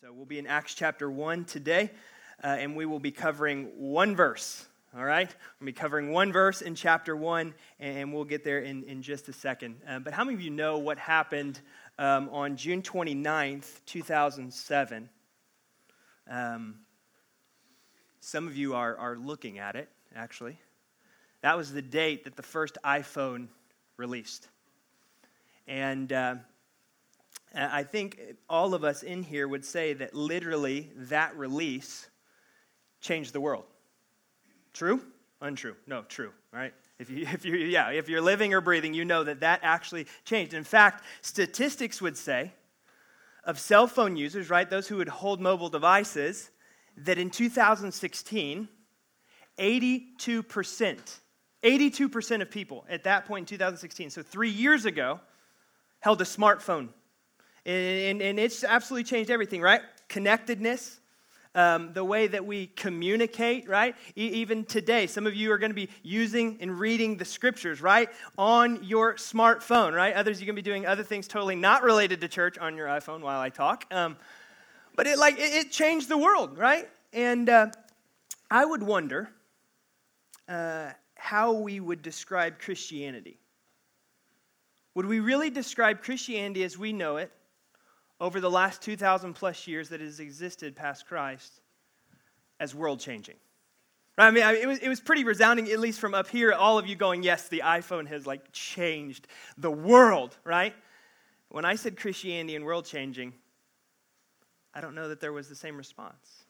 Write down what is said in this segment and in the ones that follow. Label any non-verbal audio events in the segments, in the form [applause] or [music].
So we'll be in Acts chapter 1 today, uh, and we will be covering one verse. All right? We'll be covering one verse in chapter 1, and we'll get there in, in just a second. Uh, but how many of you know what happened um, on June 29th, 2007? Um, some of you are, are looking at it, actually. That was the date that the first iPhone released. And. Uh, I think all of us in here would say that literally that release changed the world. True? Untrue? No, true, right? If you, [laughs] if you, yeah, if you're living or breathing, you know that that actually changed. In fact, statistics would say of cell phone users, right, those who would hold mobile devices, that in 2016, 82%, 82% of people at that point in 2016, so three years ago, held a smartphone and, and it's absolutely changed everything, right? Connectedness, um, the way that we communicate, right? E- even today, some of you are going to be using and reading the scriptures, right? On your smartphone, right? Others, you're going to be doing other things totally not related to church on your iPhone while I talk. Um, but it, like, it, it, changed the world, right? And uh, I would wonder uh, how we would describe Christianity. Would we really describe Christianity as we know it over the last 2,000 plus years that has existed past Christ as world changing. I mean, I mean, it, was, it was pretty resounding, at least from up here, all of you going, yes, the iPhone has like changed the world, right? When I said Christianity and world changing, I don't know that there was the same response.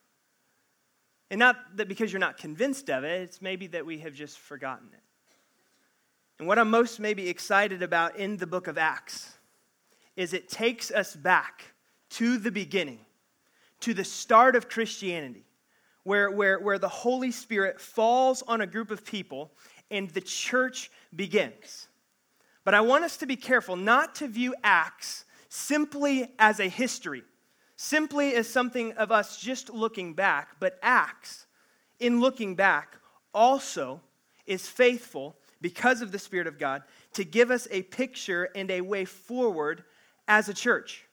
And not that because you're not convinced of it, it's maybe that we have just forgotten it. And what I'm most maybe excited about in the book of Acts is it takes us back to the beginning, to the start of Christianity, where, where, where the Holy Spirit falls on a group of people and the church begins. But I want us to be careful not to view Acts simply as a history, simply as something of us just looking back, but Acts, in looking back, also is faithful because of the Spirit of God to give us a picture and a way forward as a church,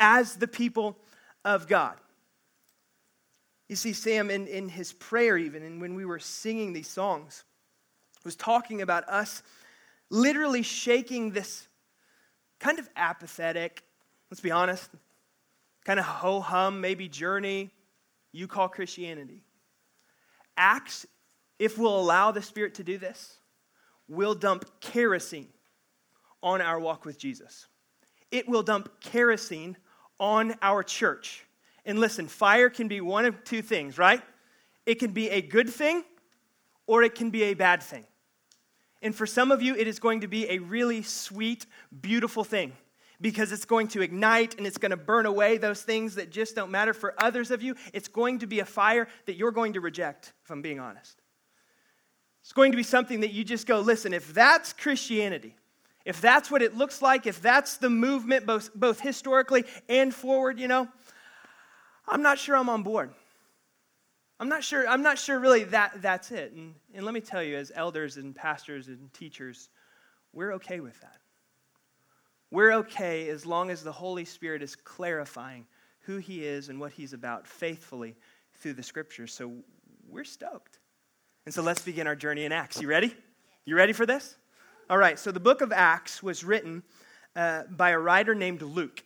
as the people of God. You see, Sam, in, in his prayer, even, and when we were singing these songs, was talking about us literally shaking this kind of apathetic, let's be honest, kind of ho hum, maybe journey you call Christianity. Acts, if we'll allow the Spirit to do this, will dump kerosene on our walk with Jesus it will dump kerosene on our church. And listen, fire can be one of two things, right? It can be a good thing or it can be a bad thing. And for some of you, it is going to be a really sweet, beautiful thing because it's going to ignite and it's going to burn away those things that just don't matter. For others of you, it's going to be a fire that you're going to reject, if I'm being honest. It's going to be something that you just go, listen, if that's Christianity, if that's what it looks like, if that's the movement both, both historically and forward, you know, I'm not sure I'm on board. I'm not sure, I'm not sure really that that's it. And, and let me tell you, as elders and pastors and teachers, we're okay with that. We're okay as long as the Holy Spirit is clarifying who He is and what He's about faithfully through the scriptures. So we're stoked. And so let's begin our journey in Acts. You ready? You ready for this? All right, so the book of Acts was written uh, by a writer named Luke.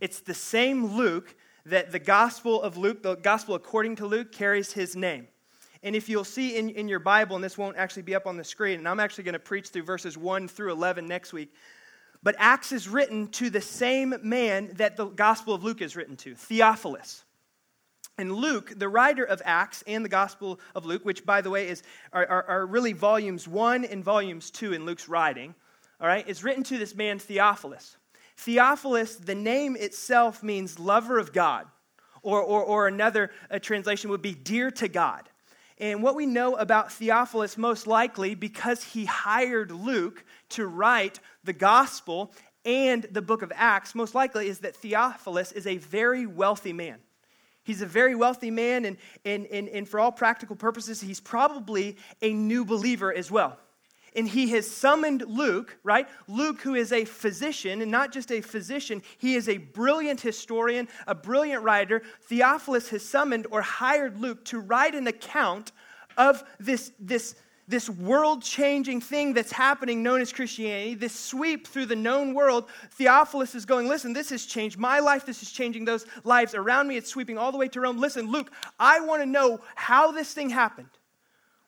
It's the same Luke that the Gospel of Luke, the Gospel according to Luke, carries his name. And if you'll see in, in your Bible, and this won't actually be up on the screen, and I'm actually going to preach through verses 1 through 11 next week, but Acts is written to the same man that the Gospel of Luke is written to, Theophilus. And Luke, the writer of Acts and the Gospel of Luke, which, by the way, is, are, are, are really volumes one and volumes two in Luke's writing, all right, is written to this man Theophilus. Theophilus, the name itself means lover of God, or, or, or another uh, translation would be dear to God. And what we know about Theophilus, most likely because he hired Luke to write the gospel and the book of Acts, most likely is that Theophilus is a very wealthy man. He's a very wealthy man, and, and, and, and for all practical purposes, he's probably a new believer as well. and he has summoned Luke, right? Luke, who is a physician, and not just a physician, he is a brilliant historian, a brilliant writer. Theophilus has summoned or hired Luke to write an account of this, this, this world changing thing that's happening known as Christianity, this sweep through the known world. Theophilus is going, listen, this has changed my life. This is changing those lives around me. It's sweeping all the way to Rome. Listen, Luke, I want to know how this thing happened.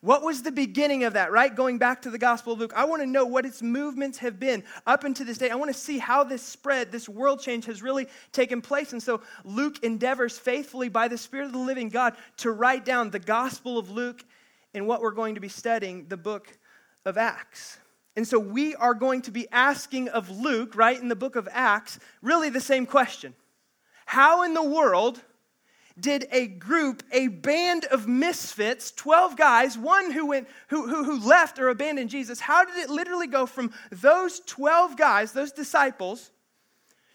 What was the beginning of that, right? Going back to the Gospel of Luke. I want to know what its movements have been up until this day. I want to see how this spread, this world change has really taken place. And so Luke endeavors faithfully by the Spirit of the living God to write down the Gospel of Luke in what we're going to be studying, the book of Acts. And so we are going to be asking of Luke, right, in the book of Acts, really the same question How in the world did a group, a band of misfits, 12 guys, one who, went, who, who, who left or abandoned Jesus, how did it literally go from those 12 guys, those disciples,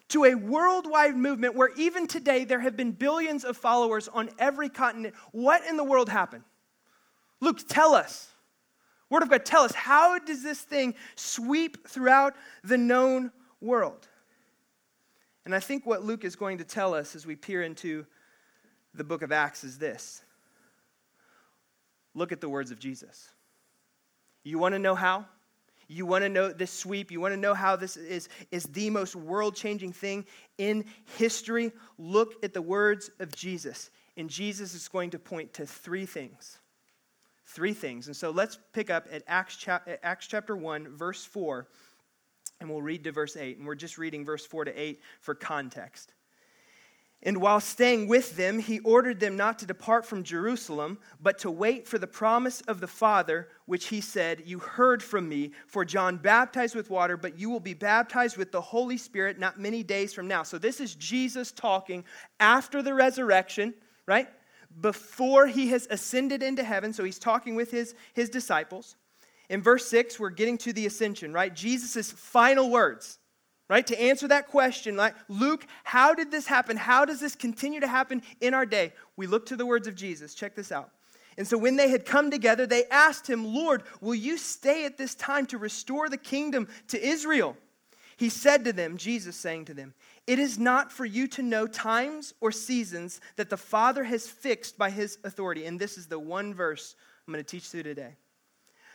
to a worldwide movement where even today there have been billions of followers on every continent? What in the world happened? Luke, tell us. Word of God, tell us, how does this thing sweep throughout the known world? And I think what Luke is going to tell us as we peer into the book of Acts is this look at the words of Jesus. You want to know how? You want to know this sweep? You want to know how this is, is the most world changing thing in history? Look at the words of Jesus. And Jesus is going to point to three things. Three things. And so let's pick up at Acts, Acts chapter 1, verse 4, and we'll read to verse 8. And we're just reading verse 4 to 8 for context. And while staying with them, he ordered them not to depart from Jerusalem, but to wait for the promise of the Father, which he said, You heard from me, for John baptized with water, but you will be baptized with the Holy Spirit not many days from now. So this is Jesus talking after the resurrection, right? Before he has ascended into heaven. So he's talking with his, his disciples. In verse 6, we're getting to the ascension, right? Jesus' final words right? To answer that question, like, Luke, how did this happen? How does this continue to happen in our day? We look to the words of Jesus. Check this out. And so when they had come together, they asked him, Lord, will you stay at this time to restore the kingdom to Israel? He said to them, Jesus saying to them, It is not for you to know times or seasons that the Father has fixed by his authority. And this is the one verse I'm going to teach through today.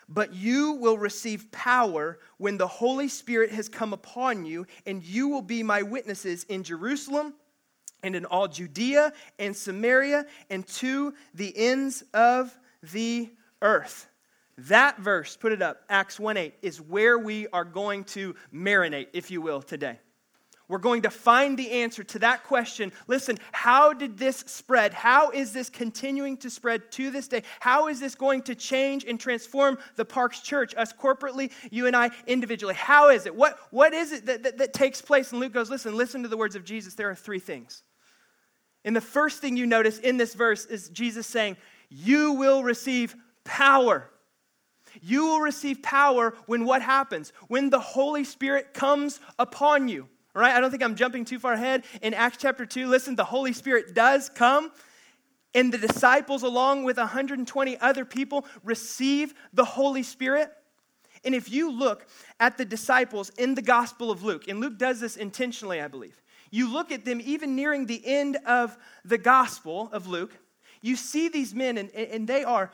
But you will receive power when the Holy Spirit has come upon you, and you will be my witnesses in Jerusalem and in all Judea and Samaria and to the ends of the earth. That verse, put it up, Acts 1 8, is where we are going to marinate, if you will, today. We're going to find the answer to that question. Listen, how did this spread? How is this continuing to spread to this day? How is this going to change and transform the Parks Church, us corporately, you and I individually? How is it? What, what is it that, that, that takes place? And Luke goes, listen, listen to the words of Jesus. There are three things. And the first thing you notice in this verse is Jesus saying, You will receive power. You will receive power when what happens? When the Holy Spirit comes upon you. Right, I don't think I'm jumping too far ahead. In Acts chapter 2, listen, the Holy Spirit does come, and the disciples, along with 120 other people, receive the Holy Spirit. And if you look at the disciples in the Gospel of Luke, and Luke does this intentionally, I believe, you look at them even nearing the end of the Gospel of Luke, you see these men, and, and they are,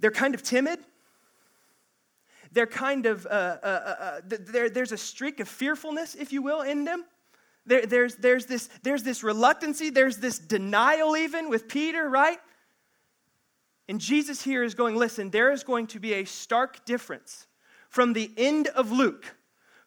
they're kind of timid they're kind of, uh, uh, uh, uh there's a streak of fearfulness, if you will, in them. There, there's, there's, this, there's this reluctancy, there's this denial, even with Peter, right? And Jesus here is going, listen, there is going to be a stark difference from the end of Luke,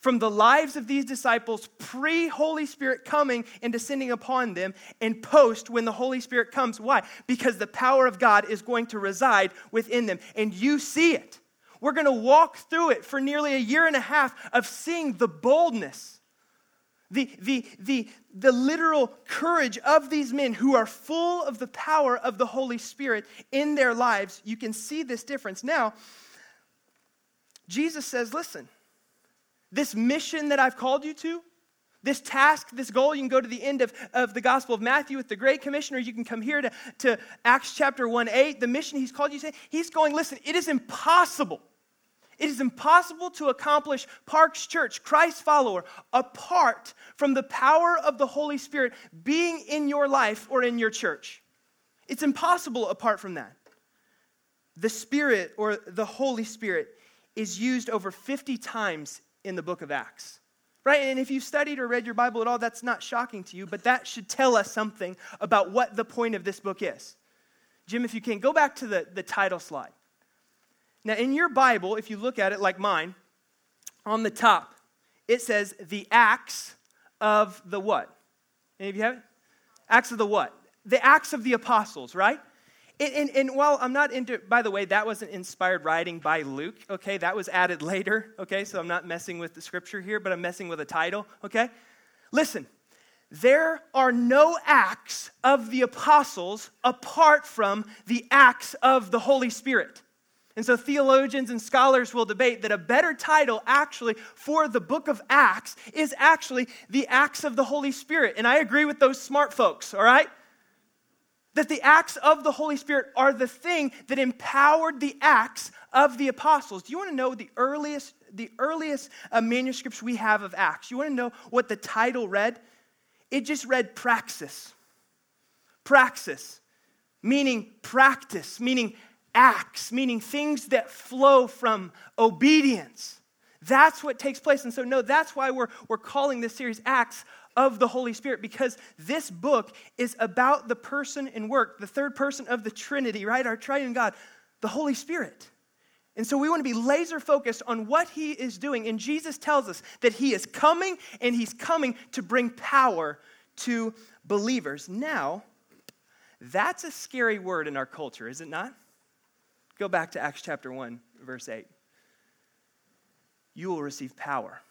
from the lives of these disciples pre Holy Spirit coming and descending upon them, and post when the Holy Spirit comes. Why? Because the power of God is going to reside within them, and you see it. We're going to walk through it for nearly a year and a half of seeing the boldness, the, the, the, the literal courage of these men who are full of the power of the Holy Spirit in their lives. You can see this difference. Now, Jesus says, listen, this mission that I've called you to, this task, this goal, you can go to the end of, of the Gospel of Matthew with the Great Commissioner. You can come here to, to Acts chapter 1 8. The mission he's called you to, he's going, listen, it is impossible. It is impossible to accomplish Parks Church, Christ follower, apart from the power of the Holy Spirit being in your life or in your church. It's impossible apart from that. The Spirit or the Holy Spirit is used over 50 times in the book of Acts. Right? And if you've studied or read your Bible at all, that's not shocking to you, but that should tell us something about what the point of this book is. Jim, if you can, go back to the, the title slide. Now, in your Bible, if you look at it like mine, on the top, it says the Acts of the what? Any of you have it? Acts of the what? The Acts of the Apostles, right? And, and, and, while I'm not into, by the way, that wasn't inspired writing by Luke, okay? That was added later, okay? So I'm not messing with the scripture here, but I'm messing with a title, okay? Listen, there are no acts of the apostles apart from the acts of the Holy Spirit. And so theologians and scholars will debate that a better title actually for the book of Acts is actually the Acts of the Holy Spirit. And I agree with those smart folks, all right? That the acts of the Holy Spirit are the thing that empowered the acts of the apostles. Do you want to know the earliest, the earliest uh, manuscripts we have of Acts? You want to know what the title read? It just read praxis. Praxis, meaning practice, meaning acts, meaning things that flow from obedience. That's what takes place. And so, no, that's why we're, we're calling this series Acts of the Holy Spirit, because this book is about the person and work, the third person of the Trinity, right? Our triune God, the Holy Spirit. And so we want to be laser focused on what he is doing. And Jesus tells us that he is coming and he's coming to bring power to believers. Now, that's a scary word in our culture, is it not? Go back to Acts chapter 1, verse 8. You will receive power.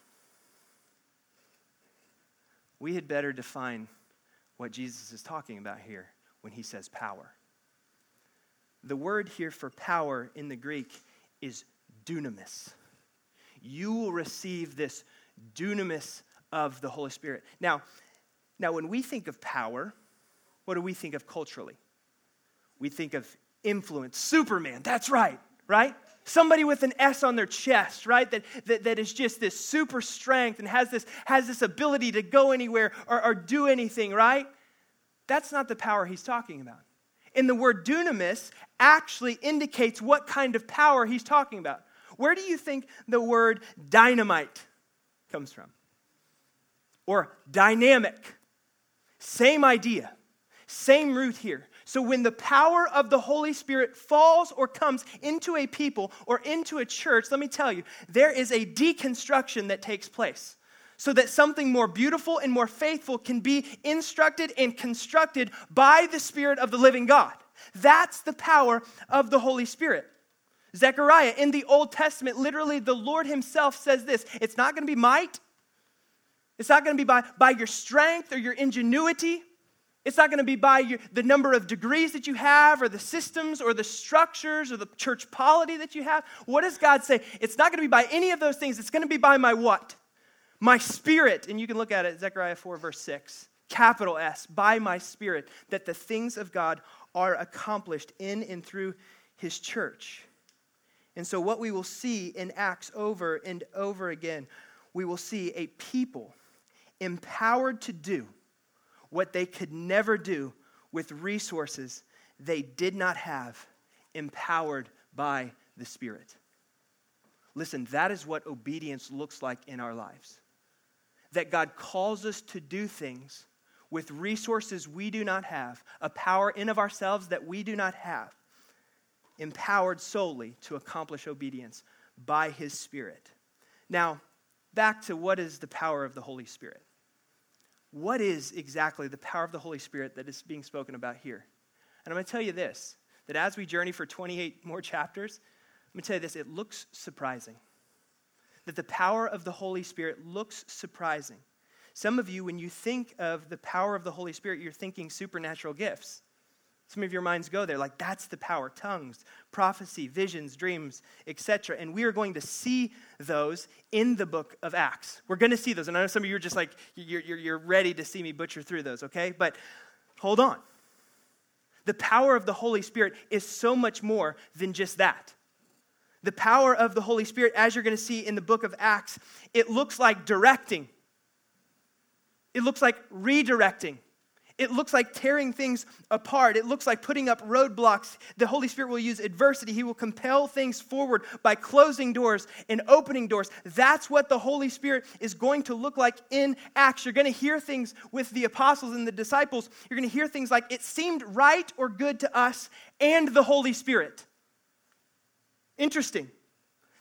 We had better define what Jesus is talking about here when he says power. The word here for power in the Greek is dunamis. You will receive this dunamis of the Holy Spirit. Now, now when we think of power, what do we think of culturally? We think of influence. Superman, that's right, right? Somebody with an S on their chest, right? That, that, that is just this super strength and has this, has this ability to go anywhere or, or do anything, right? That's not the power he's talking about. And the word dunamis actually indicates what kind of power he's talking about. Where do you think the word dynamite comes from? Or dynamic? Same idea, same root here. So, when the power of the Holy Spirit falls or comes into a people or into a church, let me tell you, there is a deconstruction that takes place so that something more beautiful and more faithful can be instructed and constructed by the Spirit of the living God. That's the power of the Holy Spirit. Zechariah in the Old Testament, literally, the Lord Himself says this it's not going to be might, it's not going to be by, by your strength or your ingenuity. It's not going to be by your, the number of degrees that you have, or the systems, or the structures, or the church polity that you have. What does God say? It's not going to be by any of those things. It's going to be by my what? My spirit. And you can look at it, Zechariah 4, verse 6. Capital S, by my spirit, that the things of God are accomplished in and through his church. And so, what we will see in Acts over and over again, we will see a people empowered to do what they could never do with resources they did not have, empowered by the Spirit. Listen, that is what obedience looks like in our lives. That God calls us to do things with resources we do not have, a power in of ourselves that we do not have, empowered solely to accomplish obedience by His Spirit. Now, back to what is the power of the Holy Spirit? What is exactly the power of the Holy Spirit that is being spoken about here? And I'm going to tell you this that as we journey for 28 more chapters, I'm going to tell you this it looks surprising. That the power of the Holy Spirit looks surprising. Some of you, when you think of the power of the Holy Spirit, you're thinking supernatural gifts. Some of your minds go there, like that's the power tongues, prophecy, visions, dreams, etc. And we are going to see those in the book of Acts. We're going to see those. And I know some of you are just like, you're, you're, you're ready to see me butcher through those, okay? But hold on. The power of the Holy Spirit is so much more than just that. the power of the Holy Spirit, as you're going to see in the book of Acts, it looks like directing, it looks like redirecting. It looks like tearing things apart. It looks like putting up roadblocks. The Holy Spirit will use adversity. He will compel things forward by closing doors and opening doors. That's what the Holy Spirit is going to look like in Acts. You're going to hear things with the apostles and the disciples. You're going to hear things like, it seemed right or good to us and the Holy Spirit. Interesting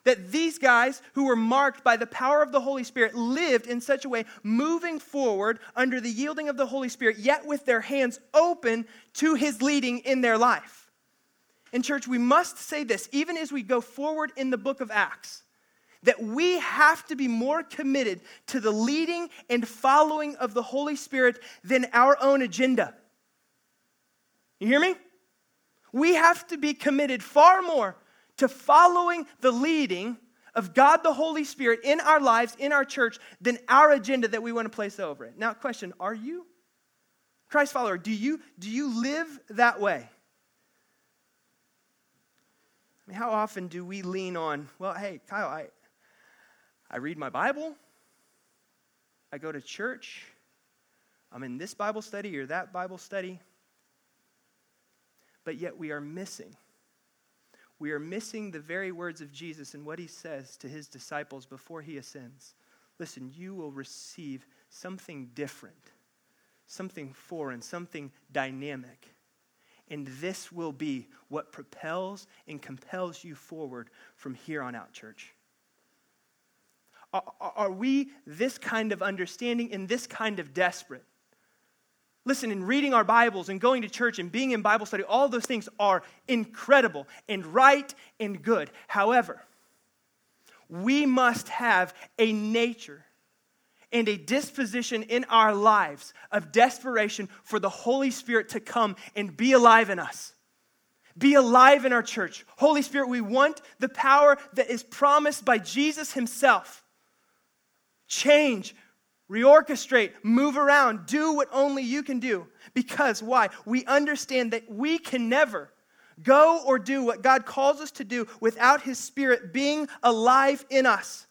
that these guys who were marked by the power of the Holy Spirit lived in such a way, moving forward under the yielding of the Holy Spirit, yet with their hands open to his leading in their life. In church, we must say this, even as we go forward in the book of Acts, that we have to be more committed to the leading and following of the Holy Spirit than our own agenda. You hear me? We have to be committed far more to following the leading of God the Holy Spirit in our lives, in our church, than our agenda that we want to place over it. Now, question Are you Christ follower? Do you, do you live that way? I mean, how often do we lean on, well, hey, Kyle, I, I read my Bible, I go to church, I'm in this Bible study or that Bible study, but yet we are missing we are missing the very words of Jesus and what he says to his disciples before he ascends. Listen, you will receive something different, something foreign, something dynamic. And this will be what propels and compels you forward from here on out, church. Are, are we this kind of understanding and this kind of desperate? Listen, in reading our Bibles and going to church and being in Bible study, all those things are incredible and right and good. However, we must have a nature and a disposition in our lives of desperation for the Holy Spirit to come and be alive in us. Be alive in our church. Holy Spirit, we want the power that is promised by Jesus Himself. Change, reorchestrate, move around, do what only you can do. Because why? We understand that we can never go or do what God calls us to do without His Spirit being alive in us.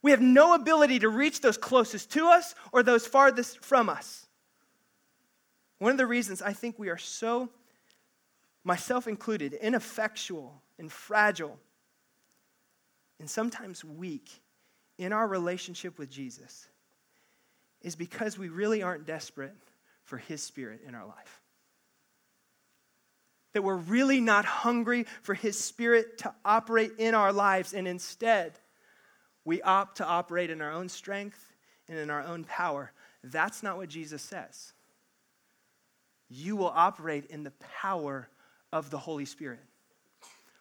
We have no ability to reach those closest to us or those farthest from us. One of the reasons I think we are so, myself included, ineffectual and fragile and sometimes weak in our relationship with Jesus is because we really aren't desperate for His Spirit in our life. That we're really not hungry for His Spirit to operate in our lives, and instead, we opt to operate in our own strength and in our own power. That's not what Jesus says. You will operate in the power of the Holy Spirit.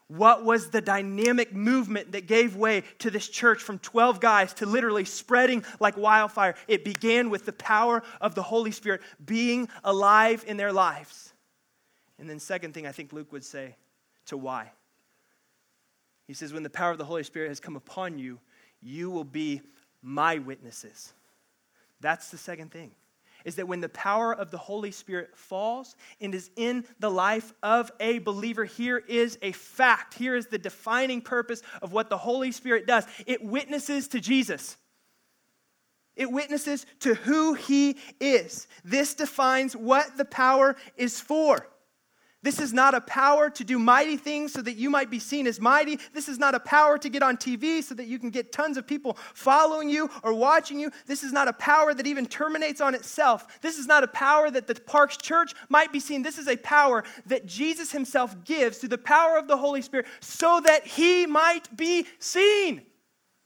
What was the dynamic movement that gave way to this church from 12 guys to literally spreading like wildfire? It began with the power of the Holy Spirit being alive in their lives. And then, second thing I think Luke would say to why. He says, When the power of the Holy Spirit has come upon you, you will be my witnesses. That's the second thing is that when the power of the Holy Spirit falls and is in the life of a believer, here is a fact. Here is the defining purpose of what the Holy Spirit does it witnesses to Jesus. It witnesses to who he is. This defines what the power is for. This is not a power to do mighty things so that you might be seen as mighty. This is not a power to get on TV so that you can get tons of people following you or watching you. This is not a power that even terminates on itself. This is not a power that the Parks Church might be seen. This is a power that Jesus himself gives through the power of the Holy Spirit so that he might be seen.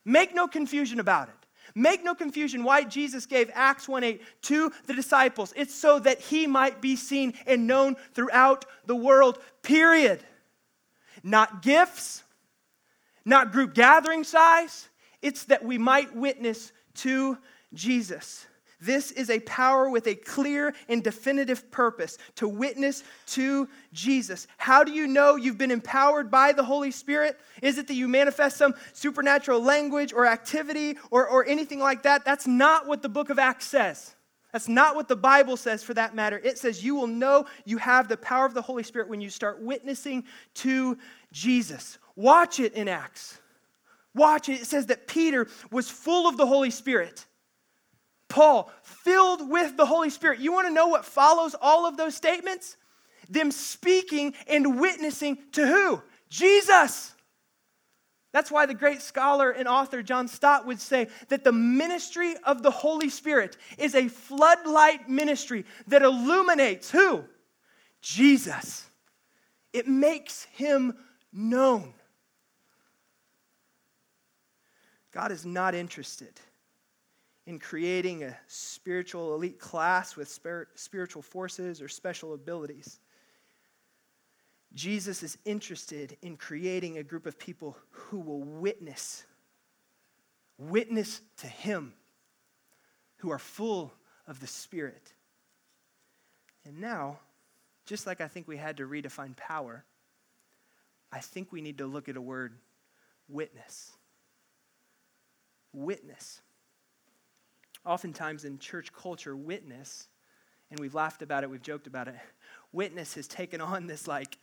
Make no confusion about it. Make no confusion why Jesus gave Acts 1 8 to the disciples. It's so that he might be seen and known throughout the world, period. Not gifts, not group gathering size. It's that we might witness to Jesus. This is a power with a clear and definitive purpose to witness to Jesus. How do you know you've been empowered by the Holy Spirit? Is it that you manifest some supernatural language or activity or, or anything like that? That's not what the book of Acts says. That's not what the Bible says for that matter. It says you will know you have the power of the Holy Spirit when you start witnessing to Jesus. Watch it in Acts. Watch it. It says that Peter was full of the Holy Spirit. Paul, filled with the Holy Spirit. You want to know what follows all of those statements? Them speaking and witnessing to who? Jesus. That's why the great scholar and author John Stott would say that the ministry of the Holy Spirit is a floodlight ministry that illuminates who? Jesus. It makes him known. God is not interested in creating a spiritual elite class with spiritual forces or special abilities. Jesus is interested in creating a group of people who will witness, witness to Him, who are full of the Spirit. And now, just like I think we had to redefine power, I think we need to look at a word witness. Witness. Oftentimes in church culture, witness, and we've laughed about it, we've joked about it, [laughs] witness has taken on this like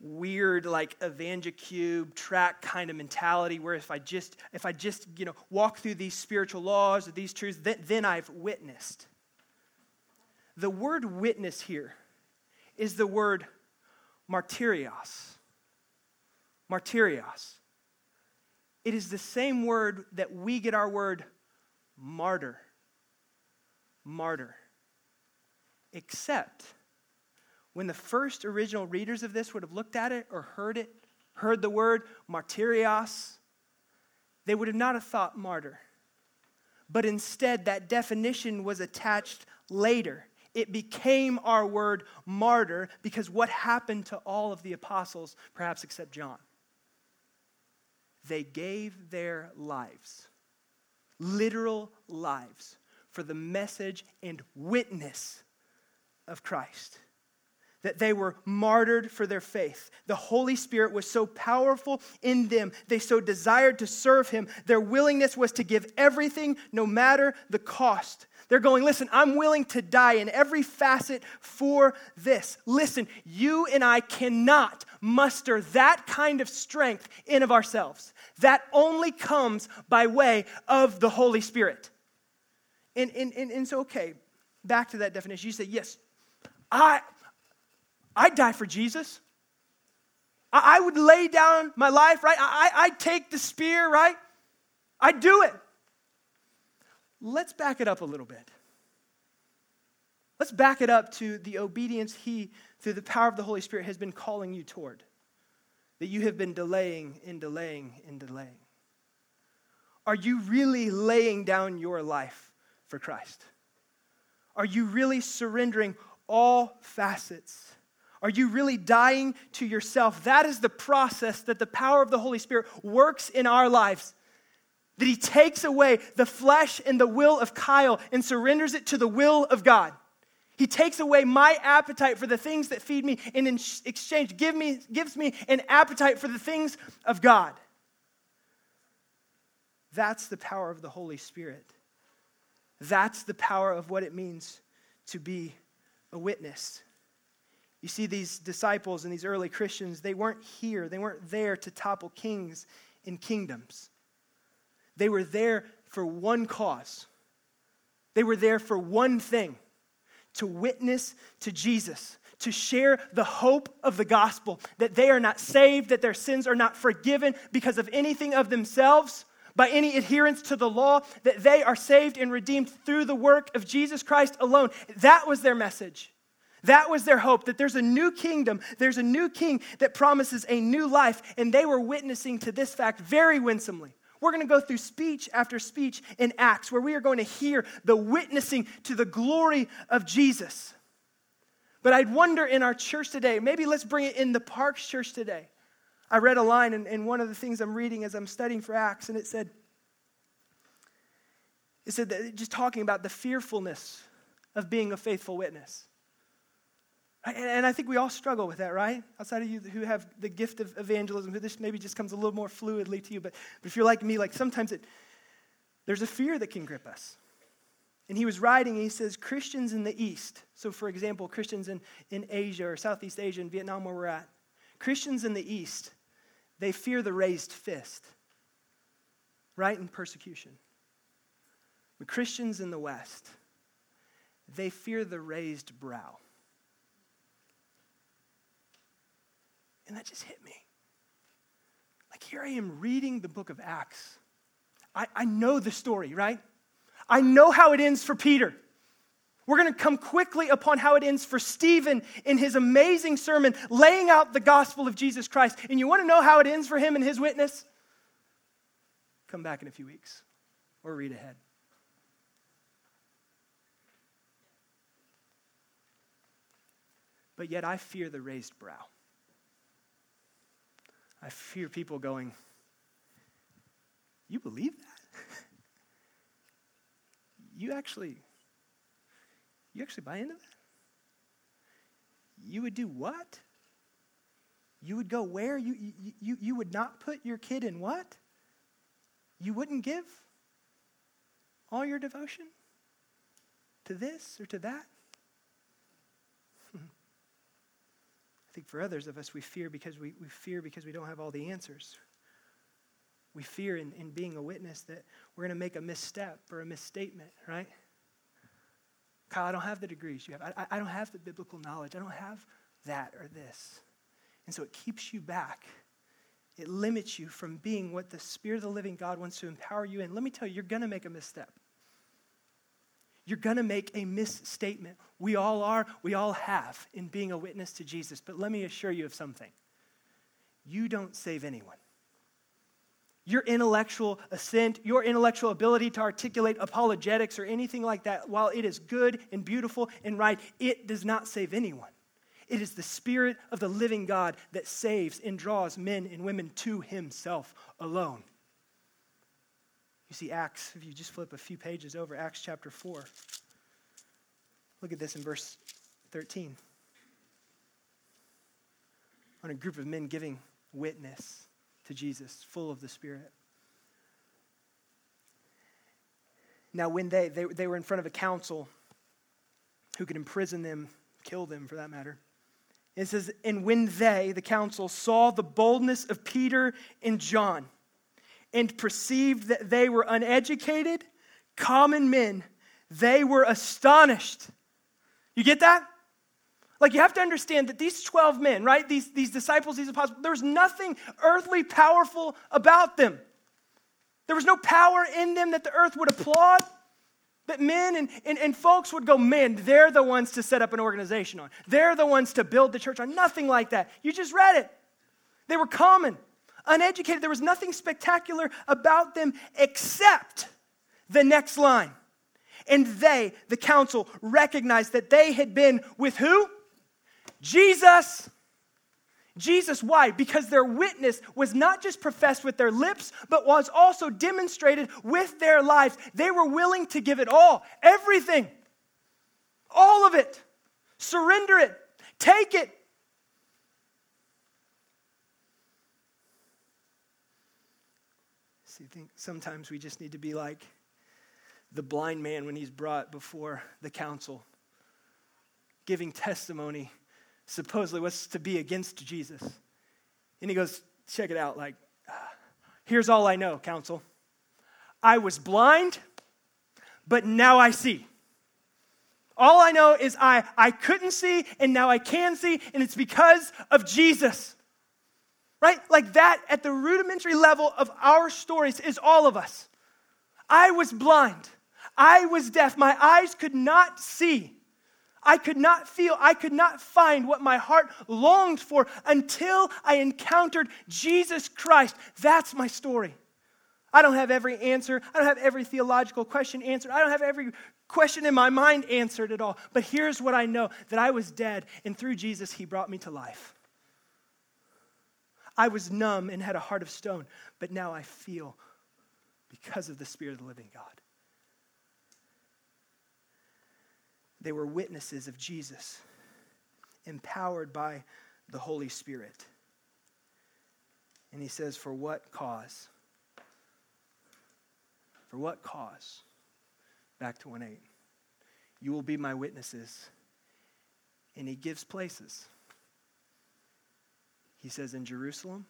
weird like evangelical track kind of mentality where if i just if i just you know walk through these spiritual laws or these truths then, then i've witnessed. The word witness here is the word martyrios. Martyrios. It is the same word that we get our word martyr martyr except when the first original readers of this would have looked at it or heard it, heard the word martyrios, they would have not have thought martyr. But instead, that definition was attached later. It became our word martyr because what happened to all of the apostles, perhaps except John? They gave their lives, literal lives, for the message and witness of Christ that they were martyred for their faith. The Holy Spirit was so powerful in them, they so desired to serve Him. Their willingness was to give everything, no matter the cost. They're going, listen, I'm willing to die in every facet for this. Listen, you and I cannot muster that kind of strength in of ourselves. That only comes by way of the Holy Spirit. And, and, and, and so, okay, back to that definition. You say, yes, I, I'd die for Jesus. I, I would lay down my life, right? I, I'd take the spear, right? I'd do it. Let's back it up a little bit. Let's back it up to the obedience He, through the power of the Holy Spirit, has been calling you toward. That you have been delaying and delaying and delaying. Are you really laying down your life for Christ? Are you really surrendering all facets are you really dying to yourself? That is the process that the power of the Holy Spirit works in our lives. That He takes away the flesh and the will of Kyle and surrenders it to the will of God. He takes away my appetite for the things that feed me, and in exchange, give me, gives me an appetite for the things of God. That's the power of the Holy Spirit. That's the power of what it means to be a witness. You see, these disciples and these early Christians, they weren't here, they weren't there to topple kings and kingdoms. They were there for one cause, they were there for one thing to witness to Jesus, to share the hope of the gospel that they are not saved, that their sins are not forgiven because of anything of themselves, by any adherence to the law, that they are saved and redeemed through the work of Jesus Christ alone. That was their message. That was their hope that there's a new kingdom, there's a new king that promises a new life, and they were witnessing to this fact very winsomely. We're going to go through speech after speech in Acts where we are going to hear the witnessing to the glory of Jesus. But I'd wonder in our church today, maybe let's bring it in the Parks Church today. I read a line in, in one of the things I'm reading as I'm studying for Acts, and it said, it said that just talking about the fearfulness of being a faithful witness. And I think we all struggle with that, right? Outside of you who have the gift of evangelism, who this maybe just comes a little more fluidly to you. But, but if you're like me, like sometimes it, there's a fear that can grip us. And he was writing, and he says, Christians in the East, so for example, Christians in, in Asia or Southeast Asia and Vietnam, where we're at, Christians in the East, they fear the raised fist, right? In persecution. But Christians in the West, they fear the raised brow. And that just hit me. Like, here I am reading the book of Acts. I, I know the story, right? I know how it ends for Peter. We're going to come quickly upon how it ends for Stephen in his amazing sermon, laying out the gospel of Jesus Christ. And you want to know how it ends for him and his witness? Come back in a few weeks or read ahead. But yet I fear the raised brow. I fear people going, You believe that? [laughs] you actually you actually buy into that? You would do what? You would go where? You, you, you, you would not put your kid in what? You wouldn't give all your devotion to this or to that? I think for others of us, we fear because we, we fear because we don't have all the answers. We fear in, in being a witness that we're going to make a misstep or a misstatement, right? Kyle, I don't have the degrees you have. I, I don't have the biblical knowledge. I don't have that or this. And so it keeps you back. It limits you from being what the Spirit of the living God wants to empower you in. Let me tell you, you're going to make a misstep. You're going to make a misstatement. We all are, we all have in being a witness to Jesus. But let me assure you of something you don't save anyone. Your intellectual assent, your intellectual ability to articulate apologetics or anything like that, while it is good and beautiful and right, it does not save anyone. It is the Spirit of the living God that saves and draws men and women to Himself alone. You see, Acts, if you just flip a few pages over, Acts chapter 4. Look at this in verse 13. On a group of men giving witness to Jesus, full of the Spirit. Now, when they, they, they were in front of a council who could imprison them, kill them for that matter, it says, And when they, the council, saw the boldness of Peter and John, and perceived that they were uneducated, common men, they were astonished. You get that? Like you have to understand that these 12 men, right? These, these disciples, these apostles, there's nothing earthly powerful about them. There was no power in them that the earth would applaud. That men and, and, and folks would go, man, they're the ones to set up an organization on. They're the ones to build the church on. Nothing like that. You just read it. They were common uneducated. There was nothing spectacular about them except the next line. And they, the council, recognized that they had been with who? Jesus. Jesus, why? Because their witness was not just professed with their lips, but was also demonstrated with their lives. They were willing to give it all, everything, all of it, surrender it, take it, I think sometimes we just need to be like the blind man when he's brought before the council, giving testimony, supposedly what's to be against Jesus. And he goes, check it out, like, ah, here's all I know, council. I was blind, but now I see. All I know is I, I couldn't see, and now I can see, and it's because of Jesus right? Like that at the rudimentary level of our stories is all of us. I was blind. I was deaf. My eyes could not see. I could not feel, I could not find what my heart longed for until I encountered Jesus Christ. That's my story. I don't have every answer. I don't have every theological question answered. I don't have every question in my mind answered at all. But here's what I know that I was dead, and through Jesus, He brought me to life. I was numb and had a heart of stone, but now I feel because of the Spirit of the living God. They were witnesses of Jesus, empowered by the Holy Spirit. And he says, For what cause? For what cause? Back to 1 8. You will be my witnesses. And he gives places. He says in Jerusalem,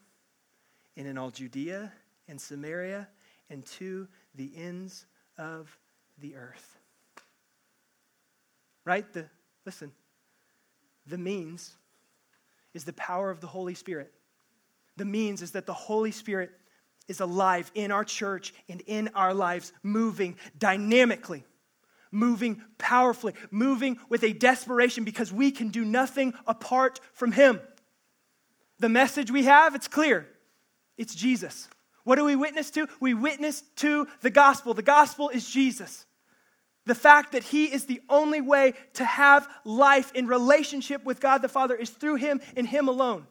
and in all Judea and Samaria and to the ends of the earth. Right? The listen. The means is the power of the Holy Spirit. The means is that the Holy Spirit is alive in our church and in our lives, moving dynamically, moving powerfully, moving with a desperation because we can do nothing apart from Him. The message we have, it's clear it's Jesus. What do we witness to? We witness to the gospel. The gospel is Jesus. The fact that He is the only way to have life in relationship with God the Father is through Him and Him alone.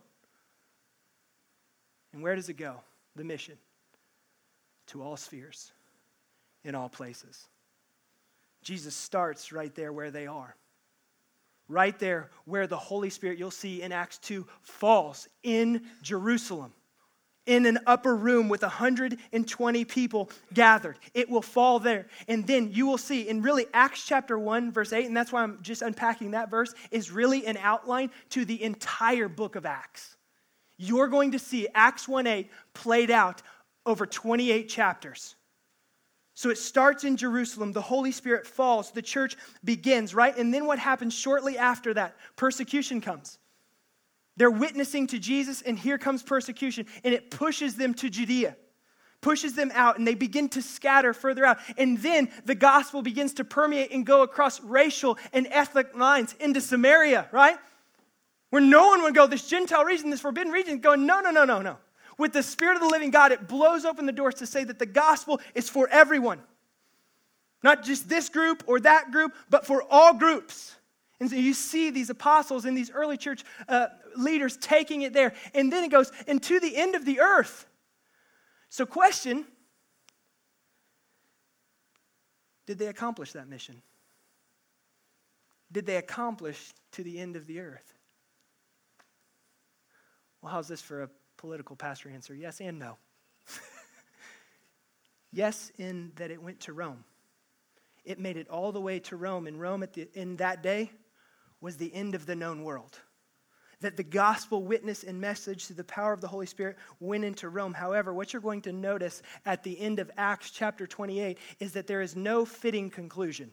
And where does it go? The mission to all spheres, in all places. Jesus starts right there where they are. Right there where the Holy Spirit, you'll see in Acts 2, falls in Jerusalem in an upper room with 120 people gathered. It will fall there. And then you will see, in really Acts chapter 1, verse 8, and that's why I'm just unpacking that verse, is really an outline to the entire book of Acts. You're going to see Acts 1 8 played out over 28 chapters. So it starts in Jerusalem. The Holy Spirit falls. The church begins, right? And then what happens shortly after that? Persecution comes. They're witnessing to Jesus, and here comes persecution, and it pushes them to Judea, pushes them out, and they begin to scatter further out. And then the gospel begins to permeate and go across racial and ethnic lines into Samaria, right? Where no one would go, this Gentile region, this forbidden region, going, no, no, no, no, no. With the Spirit of the living God, it blows open the doors to say that the gospel is for everyone. Not just this group or that group, but for all groups. And so you see these apostles and these early church uh, leaders taking it there. And then it goes, and to the end of the earth. So, question Did they accomplish that mission? Did they accomplish to the end of the earth? Well, how's this for a political pastor answer? Yes and no. [laughs] yes, in that it went to Rome. It made it all the way to Rome, and Rome at the, in that day was the end of the known world. That the gospel witness and message through the power of the Holy Spirit went into Rome. However, what you're going to notice at the end of Acts chapter 28 is that there is no fitting conclusion.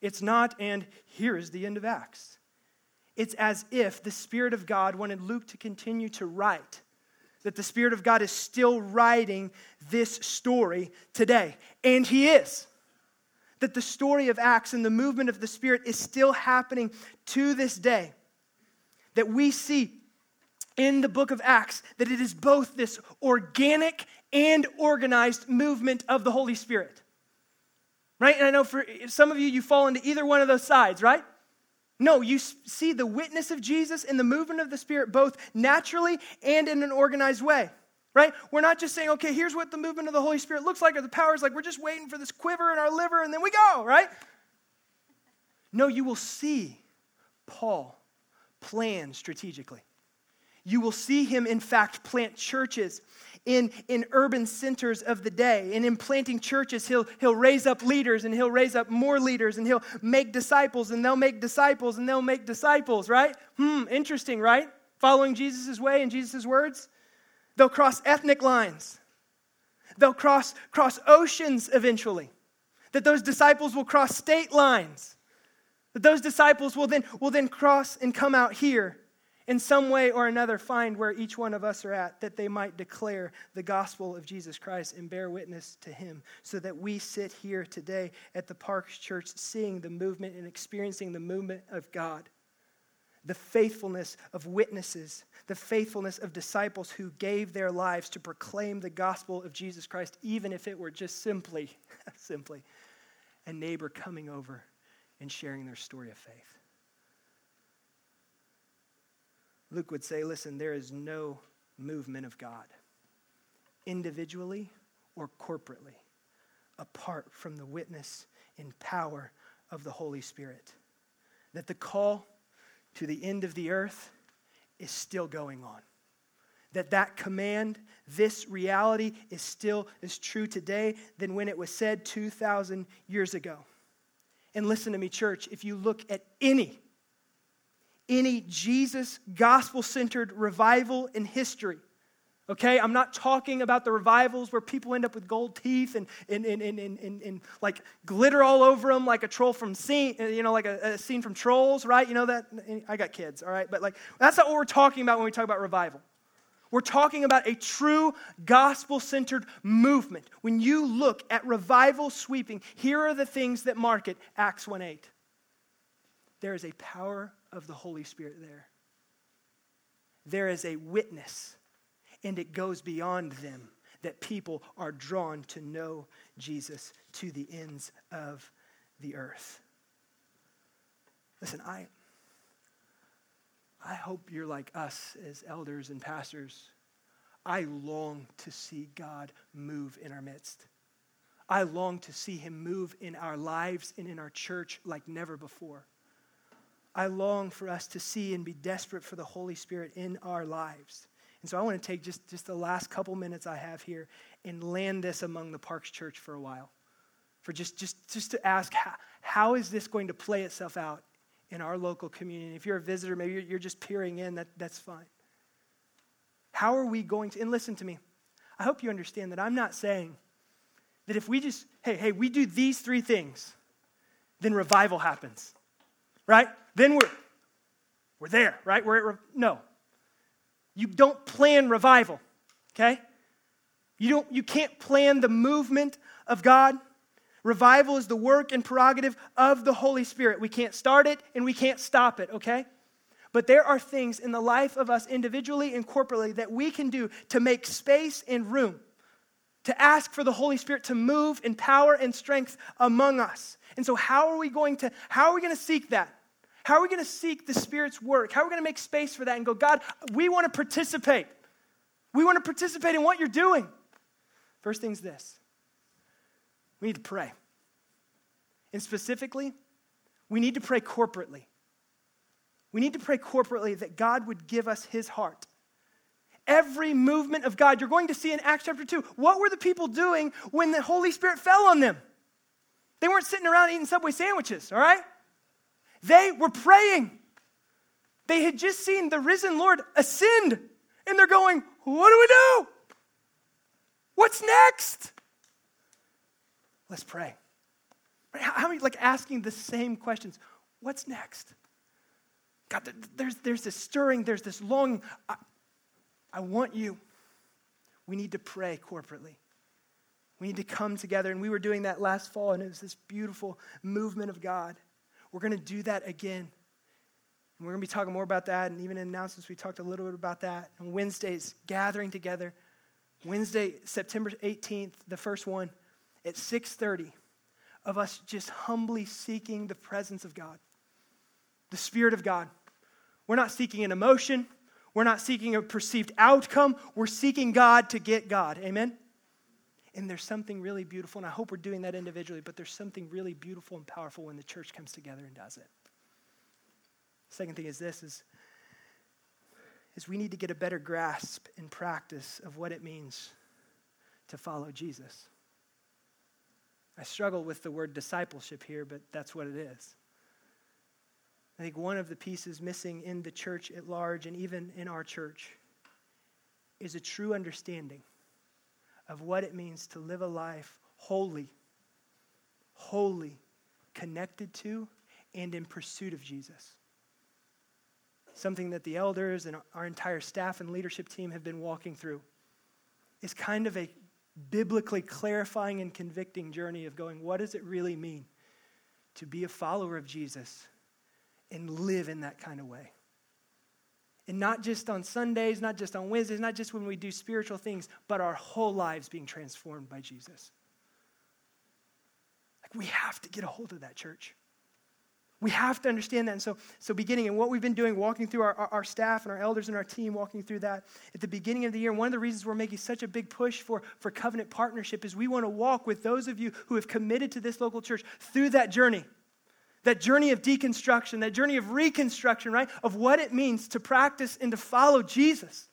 It's not, and here is the end of Acts. It's as if the Spirit of God wanted Luke to continue to write, that the Spirit of God is still writing this story today. And He is that the story of Acts and the movement of the Spirit is still happening to this day. That we see in the book of Acts that it is both this organic and organized movement of the Holy Spirit. Right? And I know for some of you, you fall into either one of those sides, right? No, you see the witness of Jesus in the movement of the Spirit both naturally and in an organized way right? We're not just saying, okay, here's what the movement of the Holy Spirit looks like, or the power is like. We're just waiting for this quiver in our liver, and then we go, right? No, you will see Paul plan strategically. You will see him, in fact, plant churches in, in urban centers of the day. And in planting churches, he'll, he'll raise up leaders and he'll raise up more leaders and he'll make disciples and they'll make disciples and they'll make disciples, right? Hmm, interesting, right? Following Jesus' way and Jesus' words. They'll cross ethnic lines. They'll cross, cross oceans eventually. That those disciples will cross state lines. That those disciples will then, will then cross and come out here in some way or another find where each one of us are at, that they might declare the gospel of Jesus Christ and bear witness to him, so that we sit here today at the Parks Church seeing the movement and experiencing the movement of God the faithfulness of witnesses, the faithfulness of disciples who gave their lives to proclaim the gospel of Jesus Christ, even if it were just simply, [laughs] simply a neighbor coming over and sharing their story of faith. Luke would say, listen, there is no movement of God, individually or corporately, apart from the witness and power of the Holy Spirit. That the call to the end of the earth is still going on that that command this reality is still as true today than when it was said 2000 years ago and listen to me church if you look at any any jesus gospel centered revival in history Okay, I'm not talking about the revivals where people end up with gold teeth and, and, and, and, and, and, like glitter all over them, like a troll from scene, uh, you know, like a, a scene from Trolls, right? You know that? I got kids, all right? But like, that's not what we're talking about when we talk about revival. We're talking about a true gospel centered movement. When you look at revival sweeping, here are the things that mark it Acts 1 8. There is a power of the Holy Spirit there, there is a witness and it goes beyond them that people are drawn to know Jesus to the ends of the earth. Listen, I, I hope you're like us as elders and pastors. I long to see God move in our midst. I long to see him move in our lives and in our church like never before. I long for us to see and be desperate for the Holy Spirit in our lives. And so I want to take just, just the last couple minutes I have here and land this among the Parks Church for a while. For just, just, just to ask, how, how is this going to play itself out in our local community? If you're a visitor, maybe you're, you're just peering in, that, that's fine. How are we going to, and listen to me, I hope you understand that I'm not saying that if we just, hey, hey, we do these three things, then revival happens, right? Then we're, we're there, right? We're at, no, you don't plan revival, okay? You, don't, you can't plan the movement of God. Revival is the work and prerogative of the Holy Spirit. We can't start it and we can't stop it, okay? But there are things in the life of us individually and corporately that we can do to make space and room, to ask for the Holy Spirit to move in power and strength among us. And so, how are we going to, how are we going to seek that? How are we going to seek the Spirit's work? How are we going to make space for that and go, God, we want to participate. We want to participate in what you're doing. First thing's this we need to pray. And specifically, we need to pray corporately. We need to pray corporately that God would give us his heart. Every movement of God, you're going to see in Acts chapter 2, what were the people doing when the Holy Spirit fell on them? They weren't sitting around eating Subway sandwiches, all right? They were praying. They had just seen the risen Lord ascend, and they're going, What do we do? What's next? Let's pray. How many like asking the same questions? What's next? God, there's, there's this stirring, there's this longing. I, want you. We need to pray corporately. We need to come together. And we were doing that last fall, and it was this beautiful movement of God. We're going to do that again. And we're going to be talking more about that. And even in announcements, we talked a little bit about that. On Wednesdays, gathering together. Wednesday, September 18th, the first one, at 6:30, of us just humbly seeking the presence of God, the Spirit of God. We're not seeking an emotion. We're not seeking a perceived outcome. We're seeking God to get God. Amen? And there's something really beautiful, and I hope we're doing that individually, but there's something really beautiful and powerful when the church comes together and does it. Second thing is this is, is we need to get a better grasp and practice of what it means to follow Jesus. I struggle with the word discipleship here, but that's what it is. I think one of the pieces missing in the church at large and even in our church is a true understanding of what it means to live a life holy, wholly connected to and in pursuit of Jesus. Something that the elders and our entire staff and leadership team have been walking through is kind of a biblically clarifying and convicting journey of going, what does it really mean to be a follower of Jesus and live in that kind of way? And not just on Sundays, not just on Wednesdays, not just when we do spiritual things, but our whole lives being transformed by Jesus. Like we have to get a hold of that, church. We have to understand that. And so, so beginning and what we've been doing, walking through our, our, our, staff and our elders and our team, walking through that at the beginning of the year, one of the reasons we're making such a big push for, for covenant partnership is we want to walk with those of you who have committed to this local church through that journey that journey of deconstruction, that journey of reconstruction, right? Of what it means to practice and to follow Jesus.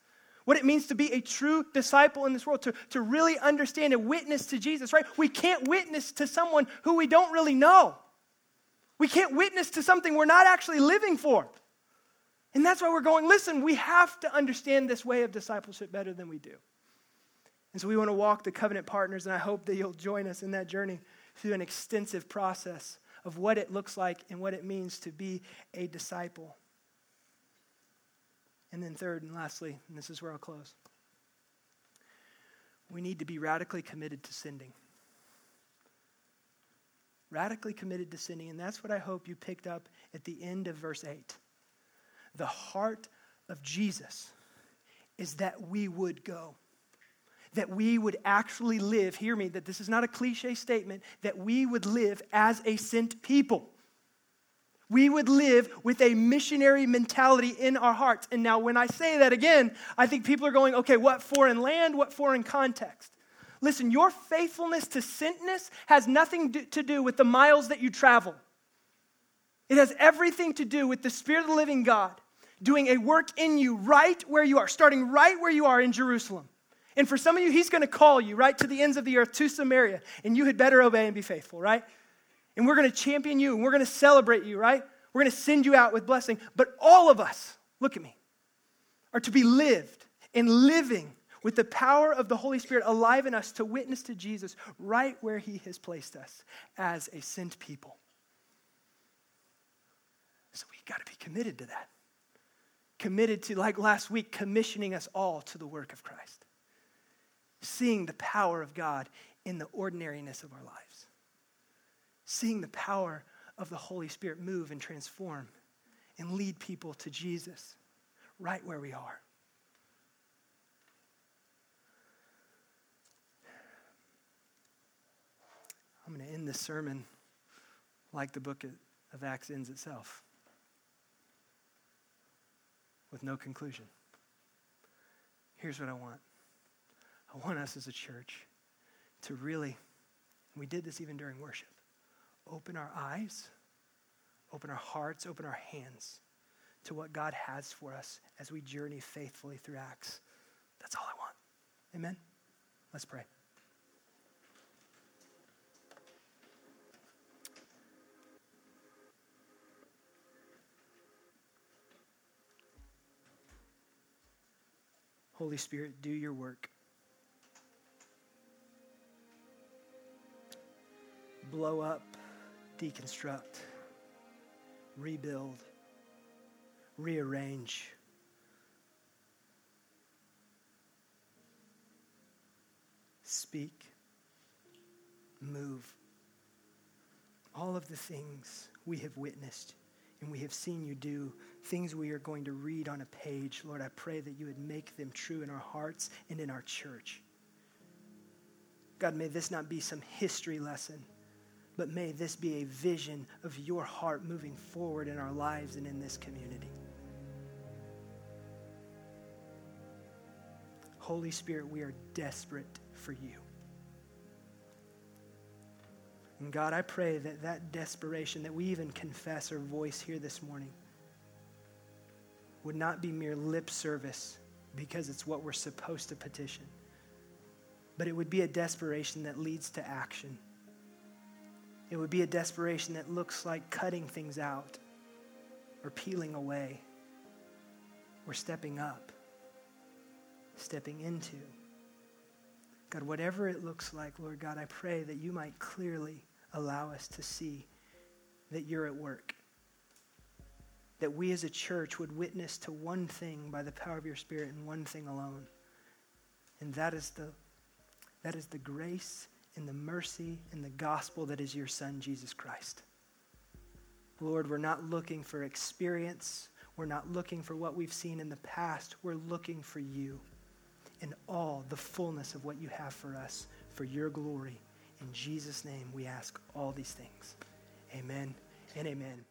What it means to be a true disciple in this world, to, to really understand and witness to Jesus, right? We can't witness to someone who we don't really know. We can't witness to something we're not actually living for. And that's why we're going, listen, we have to understand this way of discipleship better than we do. And so we want to walk the covenant partners, and I hope that you'll join us in that journey through an extensive process of what it looks like and what it means to be a disciple. And then, third and lastly, and this is where I'll close, we need to be radically committed to sending. Radically committed to sending. And that's what I hope you picked up at the end of verse 8. The heart of Jesus is that we would go that we would actually live, hear me, that this is not a cliche statement, that we would live as a sent people. We would live with a missionary mentality in our hearts. And now, when I say that again, I think people are going, okay, what foreign land? What foreign context? Listen, your faithfulness to sentness has nothing to do with the miles that you travel. It has everything to do with the Spirit of the living God doing a work in you right where you are, starting right where you are in Jerusalem. And for some of you, he's going to call you right to the ends of the earth, to Samaria, and you had better obey and be faithful, right? And we're going to champion you and we're going to celebrate you, right? We're going to send you out with blessing. But all of us, look at me, are to be lived and living with the power of the Holy Spirit alive in us to witness to Jesus right where he has placed us as a sent people. So we got to be committed to that. Committed to, like last week, commissioning us all to the work of Christ seeing the power of God in the ordinariness of our lives, seeing the power of the Holy Spirit move and transform and lead people to Jesus right where we are. I'm going to end this sermon like the book of Acts ends itself with no conclusion. Here's what I want I want us as a church to really, we did this even during worship, open our eyes, open our hearts, open our hands to what God has for us as we journey faithfully through Acts. That's all I want. Amen? Let's pray. Holy Spirit, do your work. Blow up, deconstruct, rebuild, rearrange. Speak, move. All of the things we have witnessed and we have seen you do, things we are going to read on a page, Lord, I pray that you would make them true in our hearts and in our church. God, may this not be some history lesson but may this be a vision of your heart moving forward in our lives and in this community. Holy Spirit, we are desperate for you. And God, I pray that that desperation that we even confess or voice here this morning would not be mere lip service because it's what we're supposed to petition, but it would be a desperation that leads to action it would be a desperation that looks like cutting things out or peeling away or stepping up, stepping into. God, whatever it looks like, Lord God, I pray that you might clearly allow us to see that you're at work. That we as a church would witness to one thing by the power of your Spirit and one thing alone. And that is the, that is the grace in the mercy and the gospel that is your Son, Jesus Christ. Lord, we're not looking for experience. We're not looking for what we've seen in the past. We're looking for you in all the fullness of what you have for us, for your glory. In Jesus' name, we ask all these things. Amen and amen.